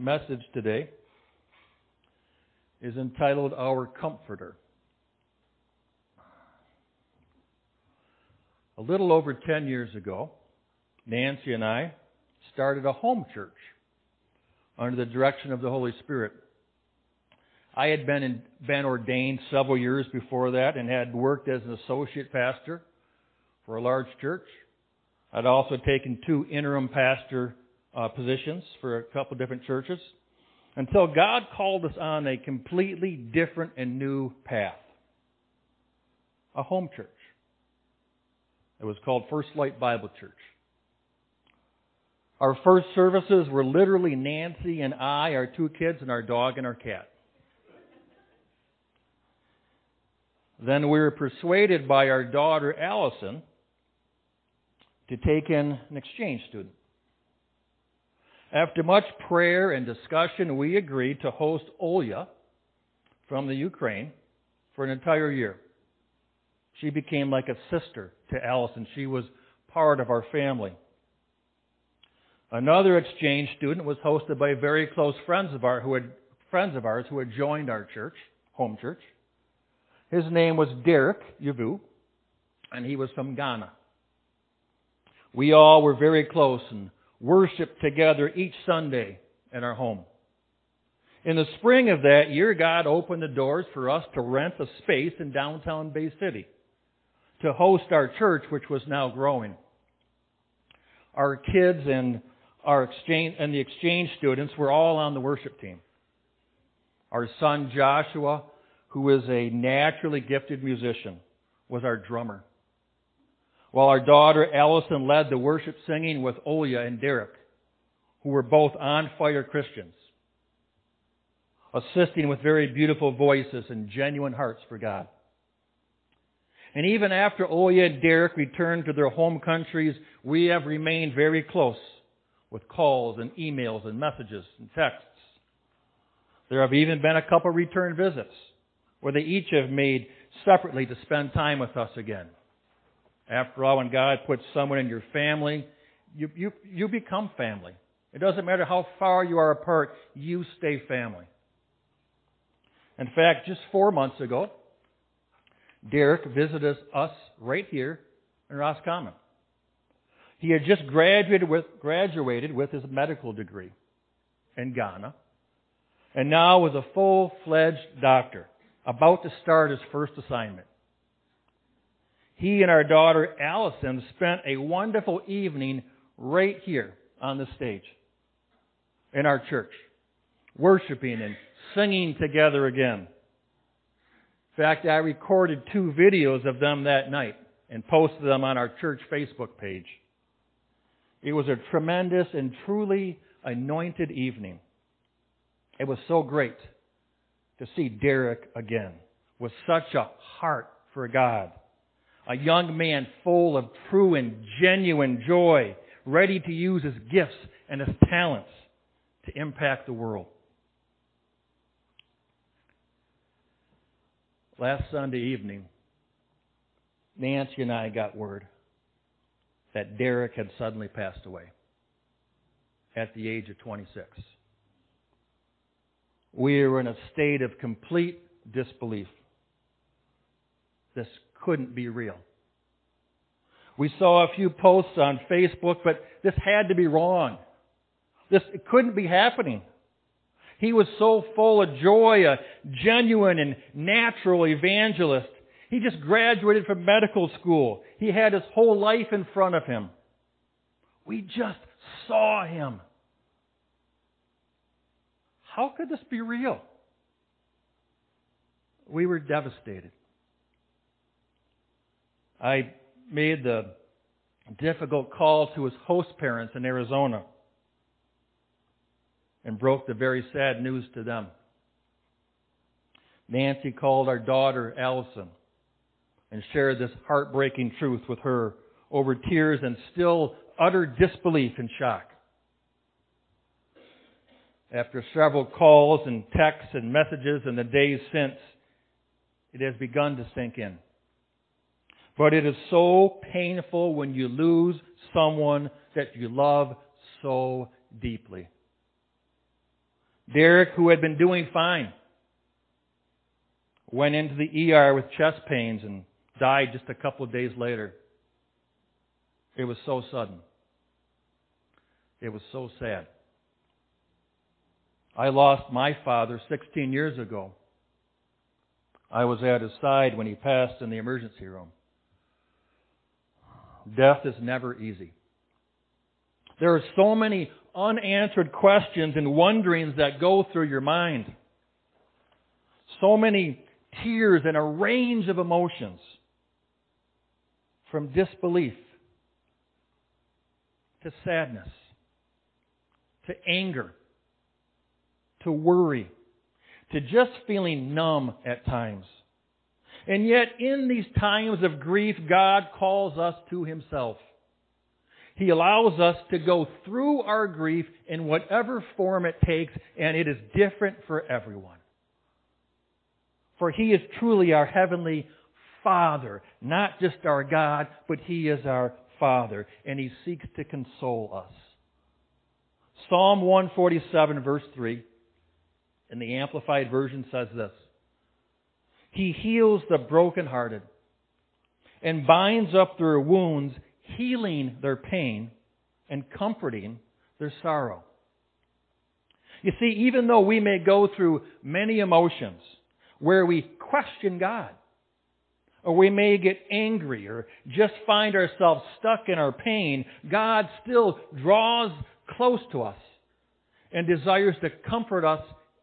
message today is entitled Our Comforter. A little over 10 years ago, Nancy and I started a home church under the direction of the Holy Spirit. I had been, in, been ordained several years before that and had worked as an associate pastor for a large church. I'd also taken two interim pastor uh, positions for a couple different churches until God called us on a completely different and new path. A home church. It was called First Light Bible Church. Our first services were literally Nancy and I, our two kids, and our dog and our cat. Then we were persuaded by our daughter Allison to take in an exchange student. After much prayer and discussion, we agreed to host Olya from the Ukraine for an entire year. She became like a sister to Allison. She was part of our family. Another exchange student was hosted by very close friends of ours who had friends of ours who had joined our church, home church. His name was Derek Yavu, and he was from Ghana. We all were very close and worshiped together each Sunday in our home. In the spring of that year, God opened the doors for us to rent a space in downtown Bay City to host our church, which was now growing. Our kids and our exchange and the exchange students were all on the worship team. Our son Joshua, who is a naturally gifted musician, was our drummer. While our daughter Allison led the worship singing with Olya and Derek, who were both on fire Christians, assisting with very beautiful voices and genuine hearts for God. And even after Olya and Derek returned to their home countries, we have remained very close with calls and emails and messages and texts. There have even been a couple return visits where they each have made separately to spend time with us again. After all, when God puts someone in your family, you, you, you become family. It doesn't matter how far you are apart, you stay family. In fact, just four months ago, Derek visited us right here in Roscommon. He had just graduated with, graduated with his medical degree in Ghana and now was a full-fledged doctor about to start his first assignment. He and our daughter Allison spent a wonderful evening right here on the stage in our church, worshiping and singing together again. In fact, I recorded two videos of them that night and posted them on our church Facebook page. It was a tremendous and truly anointed evening. It was so great to see Derek again with such a heart for God. A young man full of true and genuine joy, ready to use his gifts and his talents to impact the world. Last Sunday evening, Nancy and I got word that Derek had suddenly passed away at the age of 26. We were in a state of complete disbelief. This couldn't be real. We saw a few posts on Facebook, but this had to be wrong. This it couldn't be happening. He was so full of joy, a genuine and natural evangelist. He just graduated from medical school. He had his whole life in front of him. We just saw him. How could this be real? We were devastated. I made the difficult call to his host parents in Arizona and broke the very sad news to them. Nancy called our daughter Allison and shared this heartbreaking truth with her over tears and still utter disbelief and shock. After several calls and texts and messages in the days since, it has begun to sink in. But it is so painful when you lose someone that you love so deeply. Derek, who had been doing fine, went into the ER with chest pains and died just a couple of days later. It was so sudden. It was so sad. I lost my father 16 years ago. I was at his side when he passed in the emergency room. Death is never easy. There are so many unanswered questions and wonderings that go through your mind. So many tears and a range of emotions. From disbelief to sadness to anger to worry to just feeling numb at times. And yet in these times of grief, God calls us to Himself. He allows us to go through our grief in whatever form it takes, and it is different for everyone. For He is truly our Heavenly Father, not just our God, but He is our Father, and He seeks to console us. Psalm 147 verse 3 in the Amplified Version says this. He heals the brokenhearted and binds up their wounds healing their pain and comforting their sorrow. You see, even though we may go through many emotions where we question God, or we may get angry, or just find ourselves stuck in our pain, God still draws close to us and desires to comfort us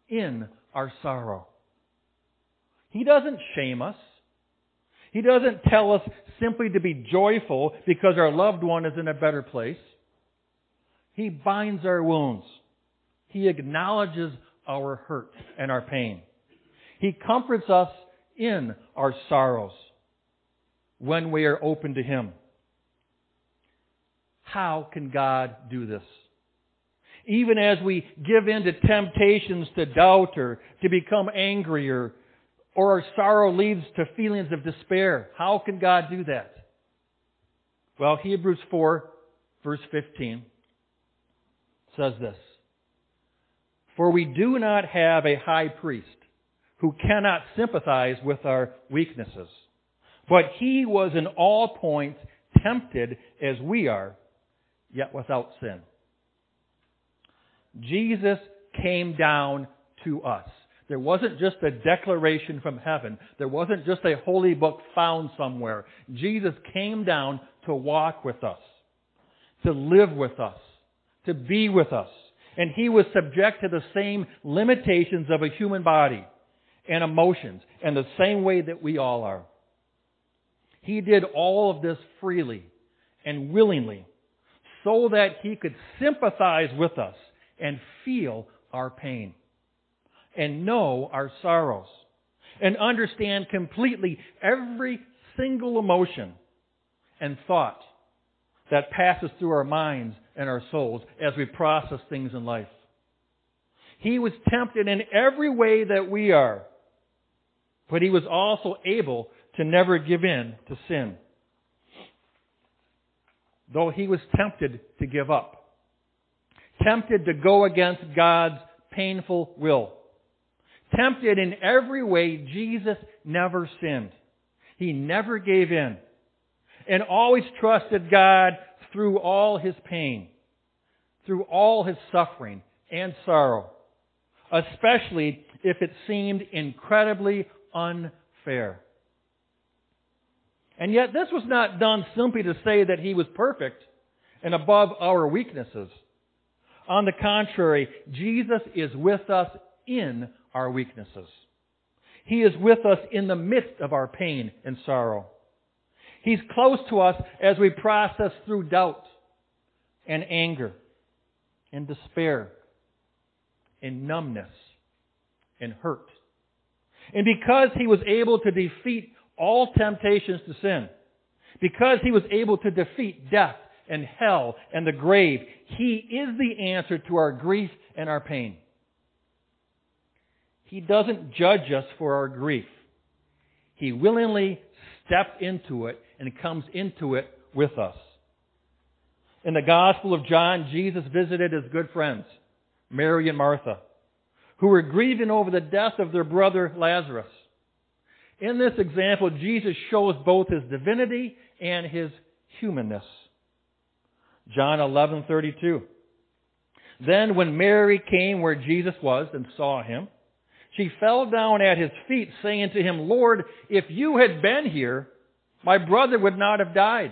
in our sorrow. He doesn't shame us. He doesn't tell us simply to be joyful because our loved one is in a better place. He binds our wounds. He acknowledges our hurt and our pain. He comforts us in our sorrows when we are open to Him. How can God do this? Even as we give in to temptations to doubt or to become angrier or our sorrow leads to feelings of despair. How can God do that? Well, Hebrews 4 verse 15 says this. For we do not have a high priest who cannot sympathize with our weaknesses, but he was in all points tempted as we are, yet without sin. Jesus came down to us. There wasn't just a declaration from heaven. There wasn't just a holy book found somewhere. Jesus came down to walk with us, to live with us, to be with us. And he was subject to the same limitations of a human body and emotions and the same way that we all are. He did all of this freely and willingly so that he could sympathize with us and feel our pain and know our sorrows and understand completely every single emotion and thought that passes through our minds and our souls as we process things in life. He was tempted in every way that we are, but he was also able to never give in to sin. Though he was tempted to give up tempted to go against God's painful will. Tempted in every way, Jesus never sinned. He never gave in. And always trusted God through all his pain, through all his suffering and sorrow, especially if it seemed incredibly unfair. And yet this was not done simply to say that he was perfect and above our weaknesses. On the contrary, Jesus is with us in our weaknesses. He is with us in the midst of our pain and sorrow. He's close to us as we process through doubt and anger and despair and numbness and hurt. And because he was able to defeat all temptations to sin, because he was able to defeat death and hell and the grave. He is the answer to our grief and our pain. He doesn't judge us for our grief. He willingly stepped into it and comes into it with us. In the Gospel of John, Jesus visited his good friends, Mary and Martha, who were grieving over the death of their brother Lazarus. In this example, Jesus shows both his divinity and his humanness. John 11:32. Then when Mary came where Jesus was and saw him, she fell down at his feet saying to him, "Lord, if you had been here, my brother would not have died."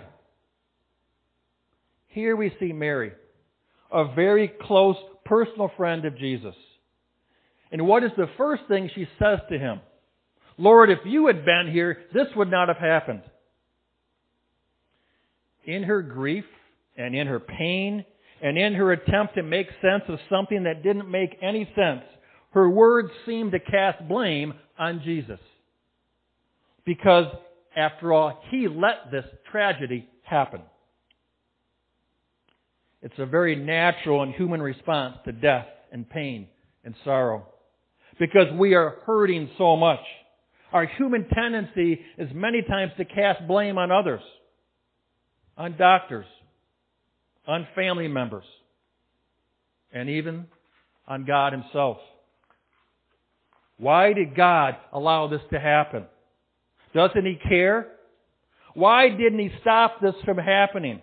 Here we see Mary, a very close personal friend of Jesus. And what is the first thing she says to him? Lord, if you had been here, this would not have happened. In her grief and in her pain and in her attempt to make sense of something that didn't make any sense, her words seem to cast blame on Jesus. Because, after all, he let this tragedy happen. It's a very natural and human response to death and pain and sorrow. Because we are hurting so much. Our human tendency is many times to cast blame on others, on doctors, on family members, and even on God Himself. Why did God allow this to happen? Doesn't He care? Why didn't He stop this from happening?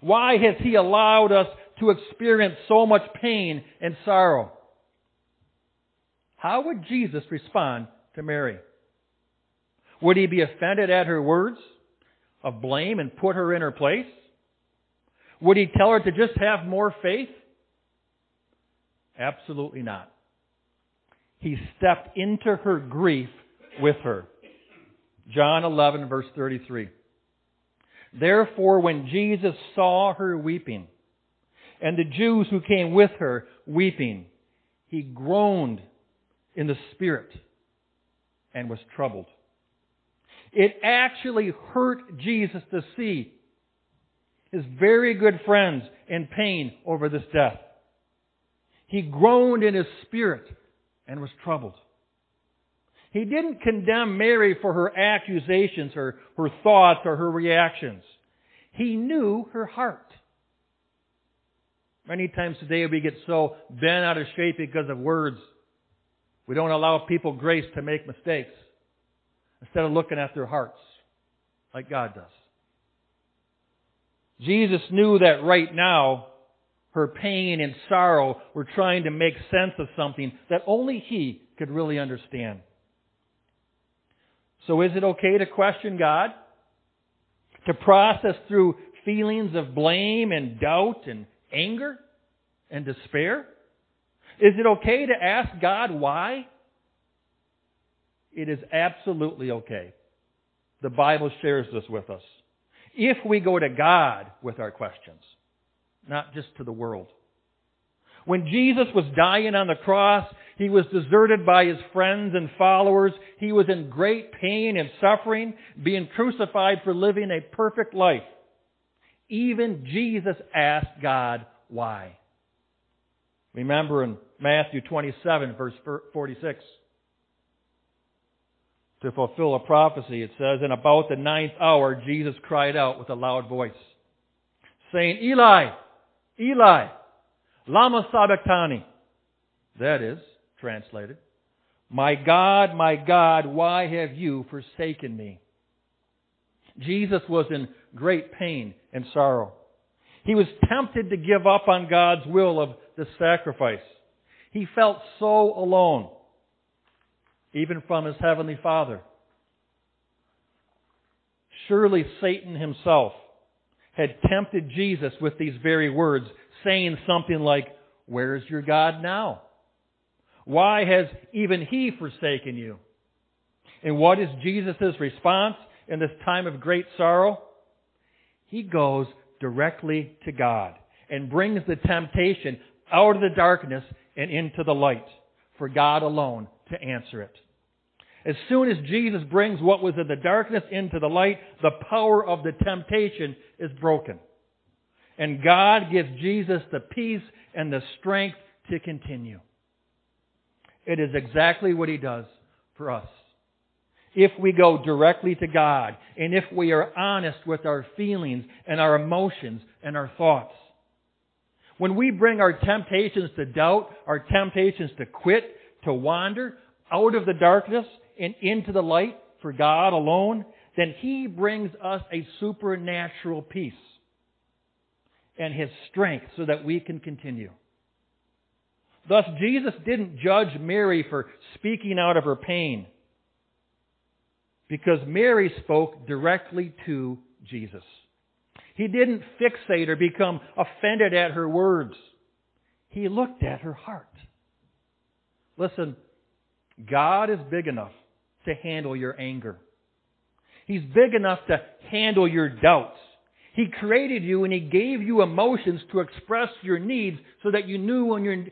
Why has He allowed us to experience so much pain and sorrow? How would Jesus respond to Mary? Would he be offended at her words of blame and put her in her place? Would he tell her to just have more faith? Absolutely not. He stepped into her grief with her. John 11 verse 33. Therefore when Jesus saw her weeping, and the Jews who came with her weeping, he groaned in the spirit and was troubled. It actually hurt Jesus to see his very good friends in pain over this death. He groaned in his spirit and was troubled. He didn't condemn Mary for her accusations or her thoughts or her reactions. He knew her heart. Many times today we get so bent out of shape because of words. We don't allow people grace to make mistakes instead of looking at their hearts like God does. Jesus knew that right now her pain and sorrow were trying to make sense of something that only He could really understand. So is it okay to question God? To process through feelings of blame and doubt and anger and despair? Is it okay to ask God why? It is absolutely okay. The Bible shares this with us. If we go to God with our questions, not just to the world. When Jesus was dying on the cross, he was deserted by his friends and followers. He was in great pain and suffering, being crucified for living a perfect life. Even Jesus asked God why. Remember in Matthew 27 verse 46 to fulfill a prophecy. It says, In about the ninth hour, Jesus cried out with a loud voice, saying, Eli, Eli, lama sabachthani. That is, translated, My God, my God, why have you forsaken me? Jesus was in great pain and sorrow. He was tempted to give up on God's will of the sacrifice. He felt so alone even from his heavenly Father. Surely Satan himself had tempted Jesus with these very words, saying something like, Where is your God now? Why has even he forsaken you? And what is Jesus' response in this time of great sorrow? He goes directly to God and brings the temptation out of the darkness and into the light for God alone to answer it. As soon as Jesus brings what was in the darkness into the light, the power of the temptation is broken. And God gives Jesus the peace and the strength to continue. It is exactly what He does for us. If we go directly to God, and if we are honest with our feelings and our emotions and our thoughts, When we bring our temptations to doubt, our temptations to quit, to wander out of the darkness and into the light for God alone, then He brings us a supernatural peace and His strength so that we can continue. Thus, Jesus didn't judge Mary for speaking out of her pain because Mary spoke directly to Jesus. He didn't fixate or become offended at her words. He looked at her heart. Listen, God is big enough to handle your anger. He's big enough to handle your doubts. He created you and He gave you emotions to express your needs so that you knew when your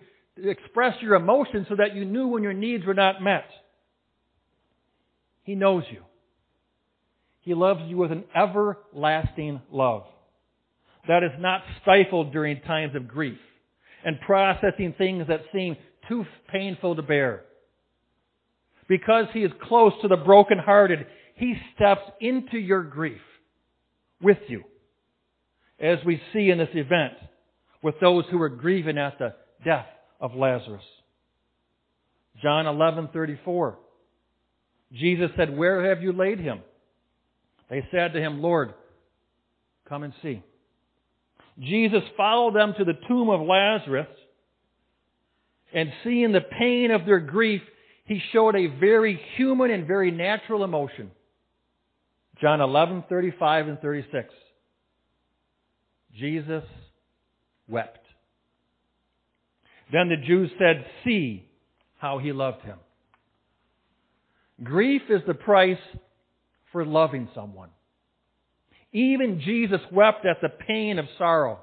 express your emotions so that you knew when your needs were not met. He knows you. He loves you with an everlasting love that is not stifled during times of grief and processing things that seem too painful to bear. Because He is close to the brokenhearted, He steps into your grief with you, as we see in this event with those who were grieving at the death of Lazarus. John 11:34 Jesus said, "Where have you laid him?" They said to him, Lord, come and see. Jesus followed them to the tomb of Lazarus, and seeing the pain of their grief, he showed a very human and very natural emotion. John 11, 35 and 36. Jesus wept. Then the Jews said, See how he loved him. Grief is the price for loving someone. Even Jesus wept at the pain of sorrow.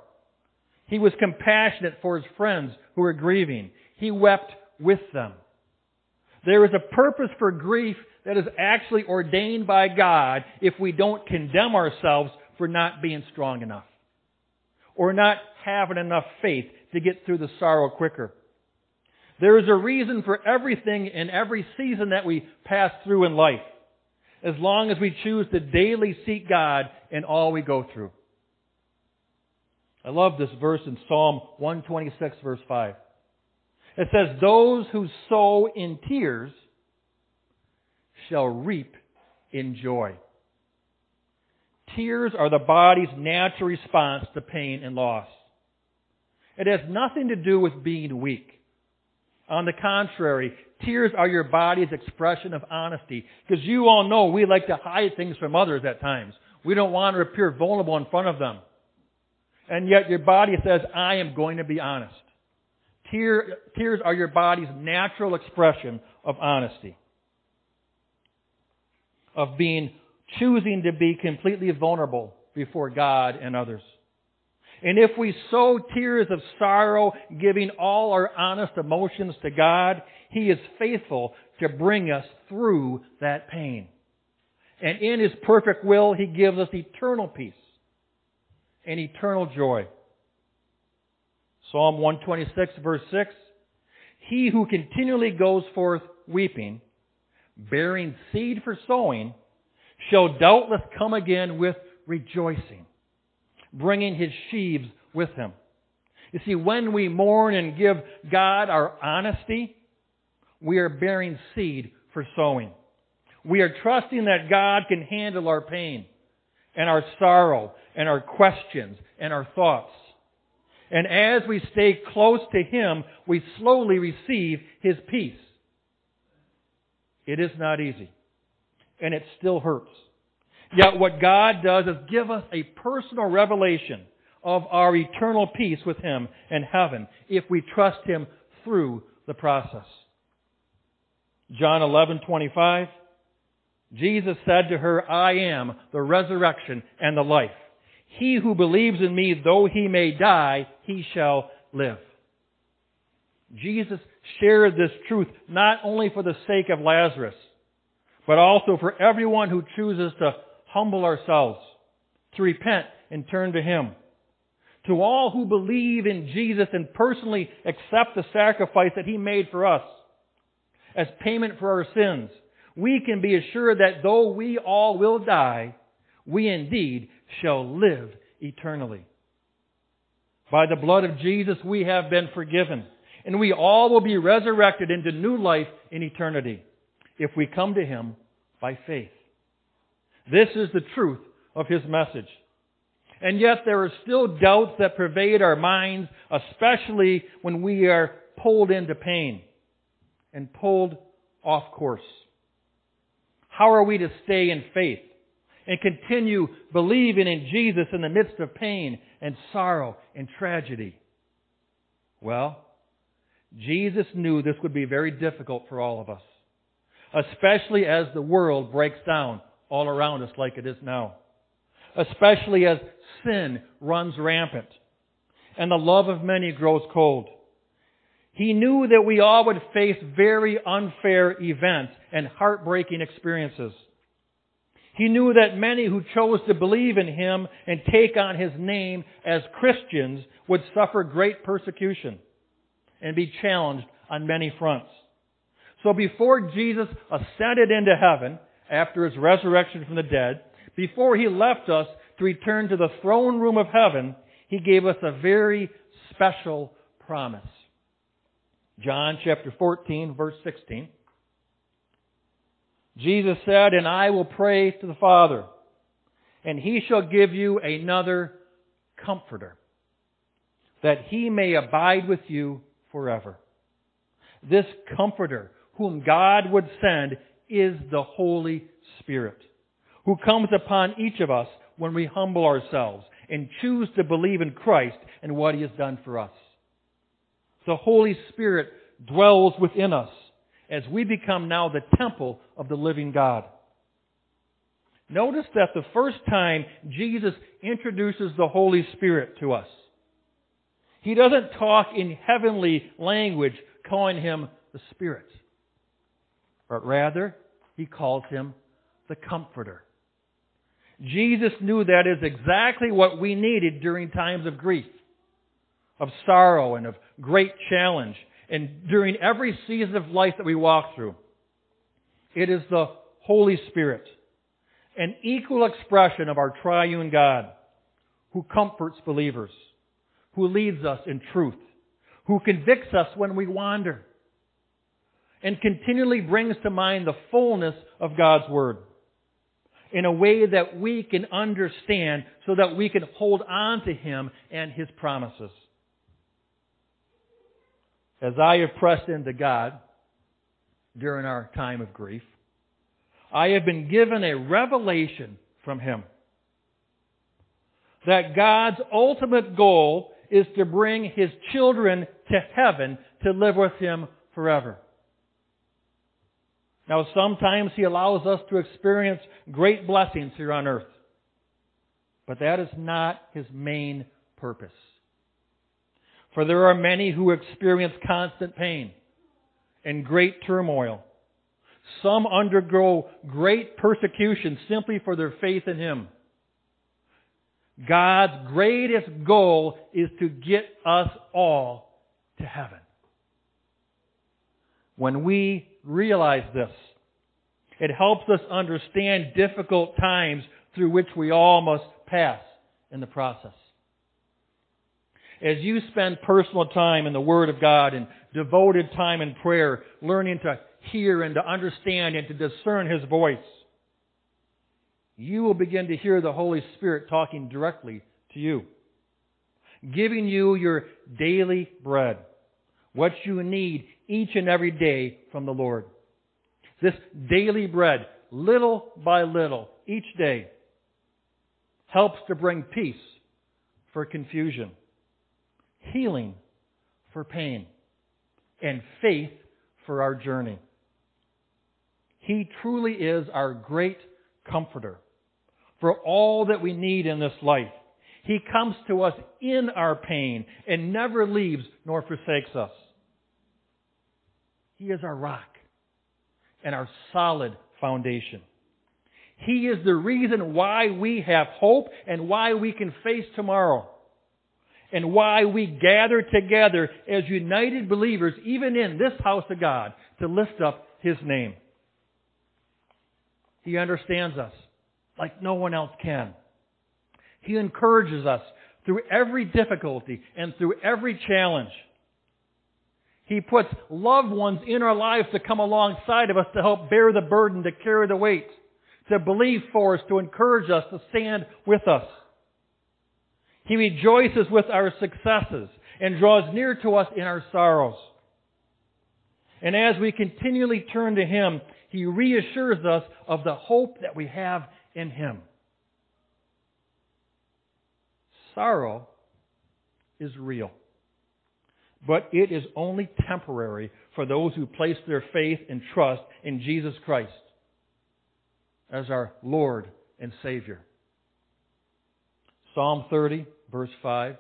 He was compassionate for his friends who were grieving. He wept with them. There is a purpose for grief that is actually ordained by God if we don't condemn ourselves for not being strong enough or not having enough faith to get through the sorrow quicker. There is a reason for everything in every season that we pass through in life as long as we choose to daily seek God in all we go through. I love this verse in Psalm 126 verse 5. It says, those who sow in tears shall reap in joy. Tears are the body's natural response to pain and loss. It has nothing to do with being weak. On the contrary, tears are your body's expression of honesty. Because you all know we like to hide things from others at times. We don't want to appear vulnerable in front of them. And yet your body says, I am going to be honest. Tear, tears are your body's natural expression of honesty. Of being, choosing to be completely vulnerable before God and others. And if we sow tears of sorrow, giving all our honest emotions to God, He is faithful to bring us through that pain. And in His perfect will, He gives us eternal peace and eternal joy. Psalm 126 verse 6, He who continually goes forth weeping, bearing seed for sowing, shall doubtless come again with rejoicing bringing his sheaves with him. You see, when we mourn and give God our honesty, we are bearing seed for sowing. We are trusting that God can handle our pain and our sorrow and our questions and our thoughts. And as we stay close to Him, we slowly receive His peace. It is not easy. And it still hurts. Yet what God does is give us a personal revelation of our eternal peace with Him in heaven if we trust Him through the process. John 11:25 Jesus said to her, I am the resurrection and the life. He who believes in me, though he may die, he shall live. Jesus shared this truth not only for the sake of Lazarus, but also for everyone who chooses to humble ourselves, to repent and turn to Him. To all who believe in Jesus and personally accept the sacrifice that He made for us as payment for our sins, we can be assured that though we all will die, we indeed shall live eternally. By the blood of Jesus, we have been forgiven. And we all will be resurrected into new life in eternity if we come to Him by faith. This is the truth of His message. And yet there are still doubts that pervade our minds, especially when we are pulled into pain and pulled off course. How are we to stay in faith and continue believing in Jesus in the midst of pain and sorrow and tragedy? Well, Jesus knew this would be very difficult for all of us, especially as the world breaks down all around us like it is now, especially as sin runs rampant and the love of many grows cold. He knew that we all would face very unfair events and heartbreaking experiences. He knew that many who chose to believe in Him and take on His name as Christians would suffer great persecution and be challenged on many fronts. So before Jesus ascended into heaven after His resurrection from the dead, before He left us to return to the throne room of heaven, He gave us a very special promise. John chapter 14 verse 16. Jesus said, And I will pray to the Father, and he shall give you another comforter, that he may abide with you forever. This comforter, whom God would send, is the Holy Spirit, who comes upon each of us when we humble ourselves and choose to believe in Christ and what he has done for us. The Holy Spirit dwells within us as we become now the temple of the living God. Notice that the first time Jesus introduces the Holy Spirit to us, he doesn't talk in heavenly language calling him the Spirit, but rather he calls him the Comforter. Jesus knew that is exactly what we needed during times of grief, of sorrow, and of great challenge and during every season of life that we walk through. It is the Holy Spirit, an equal expression of our triune God, who comforts believers, who leads us in truth, who convicts us when we wander, and continually brings to mind the fullness of God's Word in a way that we can understand so that we can hold on to Him and His promises as I have pressed into God during our time of grief, I have been given a revelation from Him that God's ultimate goal is to bring His children to heaven to live with Him forever. Now, sometimes He allows us to experience great blessings here on earth, but that is not His main purpose. For there are many who experience constant pain and great turmoil. Some undergo great persecution simply for their faith in Him. God's greatest goal is to get us all to heaven. When we realize this, it helps us understand difficult times through which we all must pass in the process as you spend personal time in the Word of God and devoted time in prayer, learning to hear and to understand and to discern His voice, you will begin to hear the Holy Spirit talking directly to you, giving you your daily bread, what you need each and every day from the Lord. This daily bread, little by little, each day, helps to bring peace for confusion healing for pain, and faith for our journey. He truly is our great comforter for all that we need in this life. He comes to us in our pain and never leaves nor forsakes us. He is our rock and our solid foundation. He is the reason why we have hope and why we can face tomorrow and why we gather together as united believers, even in this house of God, to lift up His name. He understands us like no one else can. He encourages us through every difficulty and through every challenge. He puts loved ones in our lives to come alongside of us to help bear the burden, to carry the weight, to believe for us, to encourage us, to stand with us. He rejoices with our successes and draws near to us in our sorrows. And as we continually turn to Him, He reassures us of the hope that we have in Him. Sorrow is real. But it is only temporary for those who place their faith and trust in Jesus Christ as our Lord and Savior. Psalm 30, verse 5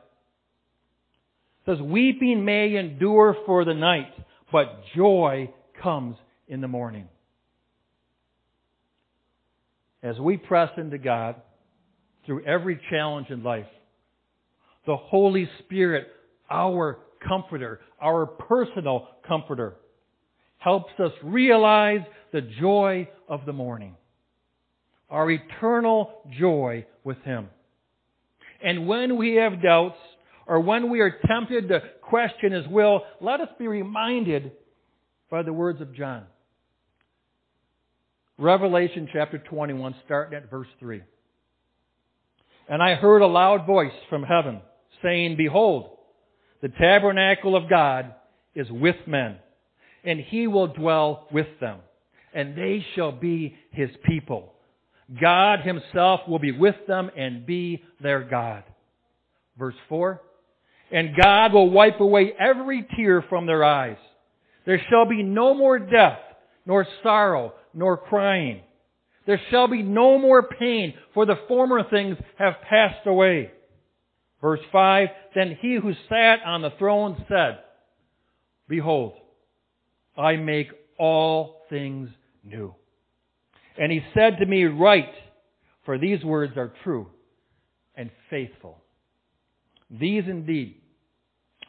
says, Weeping may endure for the night, but joy comes in the morning. As we press into God through every challenge in life, the Holy Spirit, our comforter, our personal comforter, helps us realize the joy of the morning, our eternal joy with Him. And when we have doubts, or when we are tempted to question His will, let us be reminded by the words of John. Revelation chapter 21, starting at verse 3. And I heard a loud voice from heaven saying, Behold, the tabernacle of God is with men, and he will dwell with them, and they shall be his people. God himself will be with them and be their God. Verse 4 And God will wipe away every tear from their eyes. There shall be no more death, nor sorrow, nor crying. There shall be no more pain, for the former things have passed away. Verse 5, Then he who sat on the throne said, Behold, I make all things new. And he said to me, Write, for these words are true and faithful. These indeed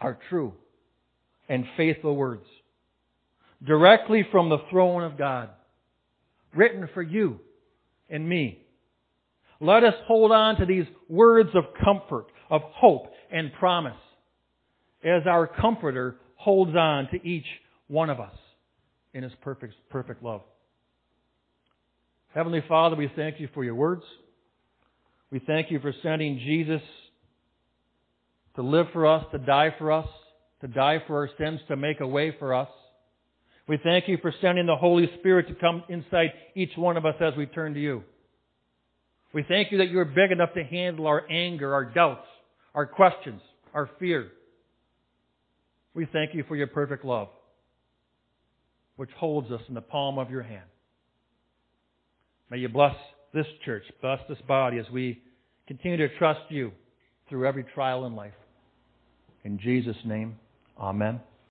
are true and faithful words, directly from the throne of God, written for you and me. Let us hold on to these words of comfort of hope and promise as our comforter holds on to each one of us in his perfect, perfect love. Heavenly Father, we thank you for your words. We thank you for sending Jesus to live for us, to die for us, to die for our sins, to make a way for us. We thank you for sending the Holy Spirit to come inside each one of us as we turn to you. We thank you that you are big enough to handle our anger, our doubts, our questions, our fear. We thank you for your perfect love, which holds us in the palm of your hand. May you bless this church, bless this body as we continue to trust you through every trial in life. In Jesus' name, amen.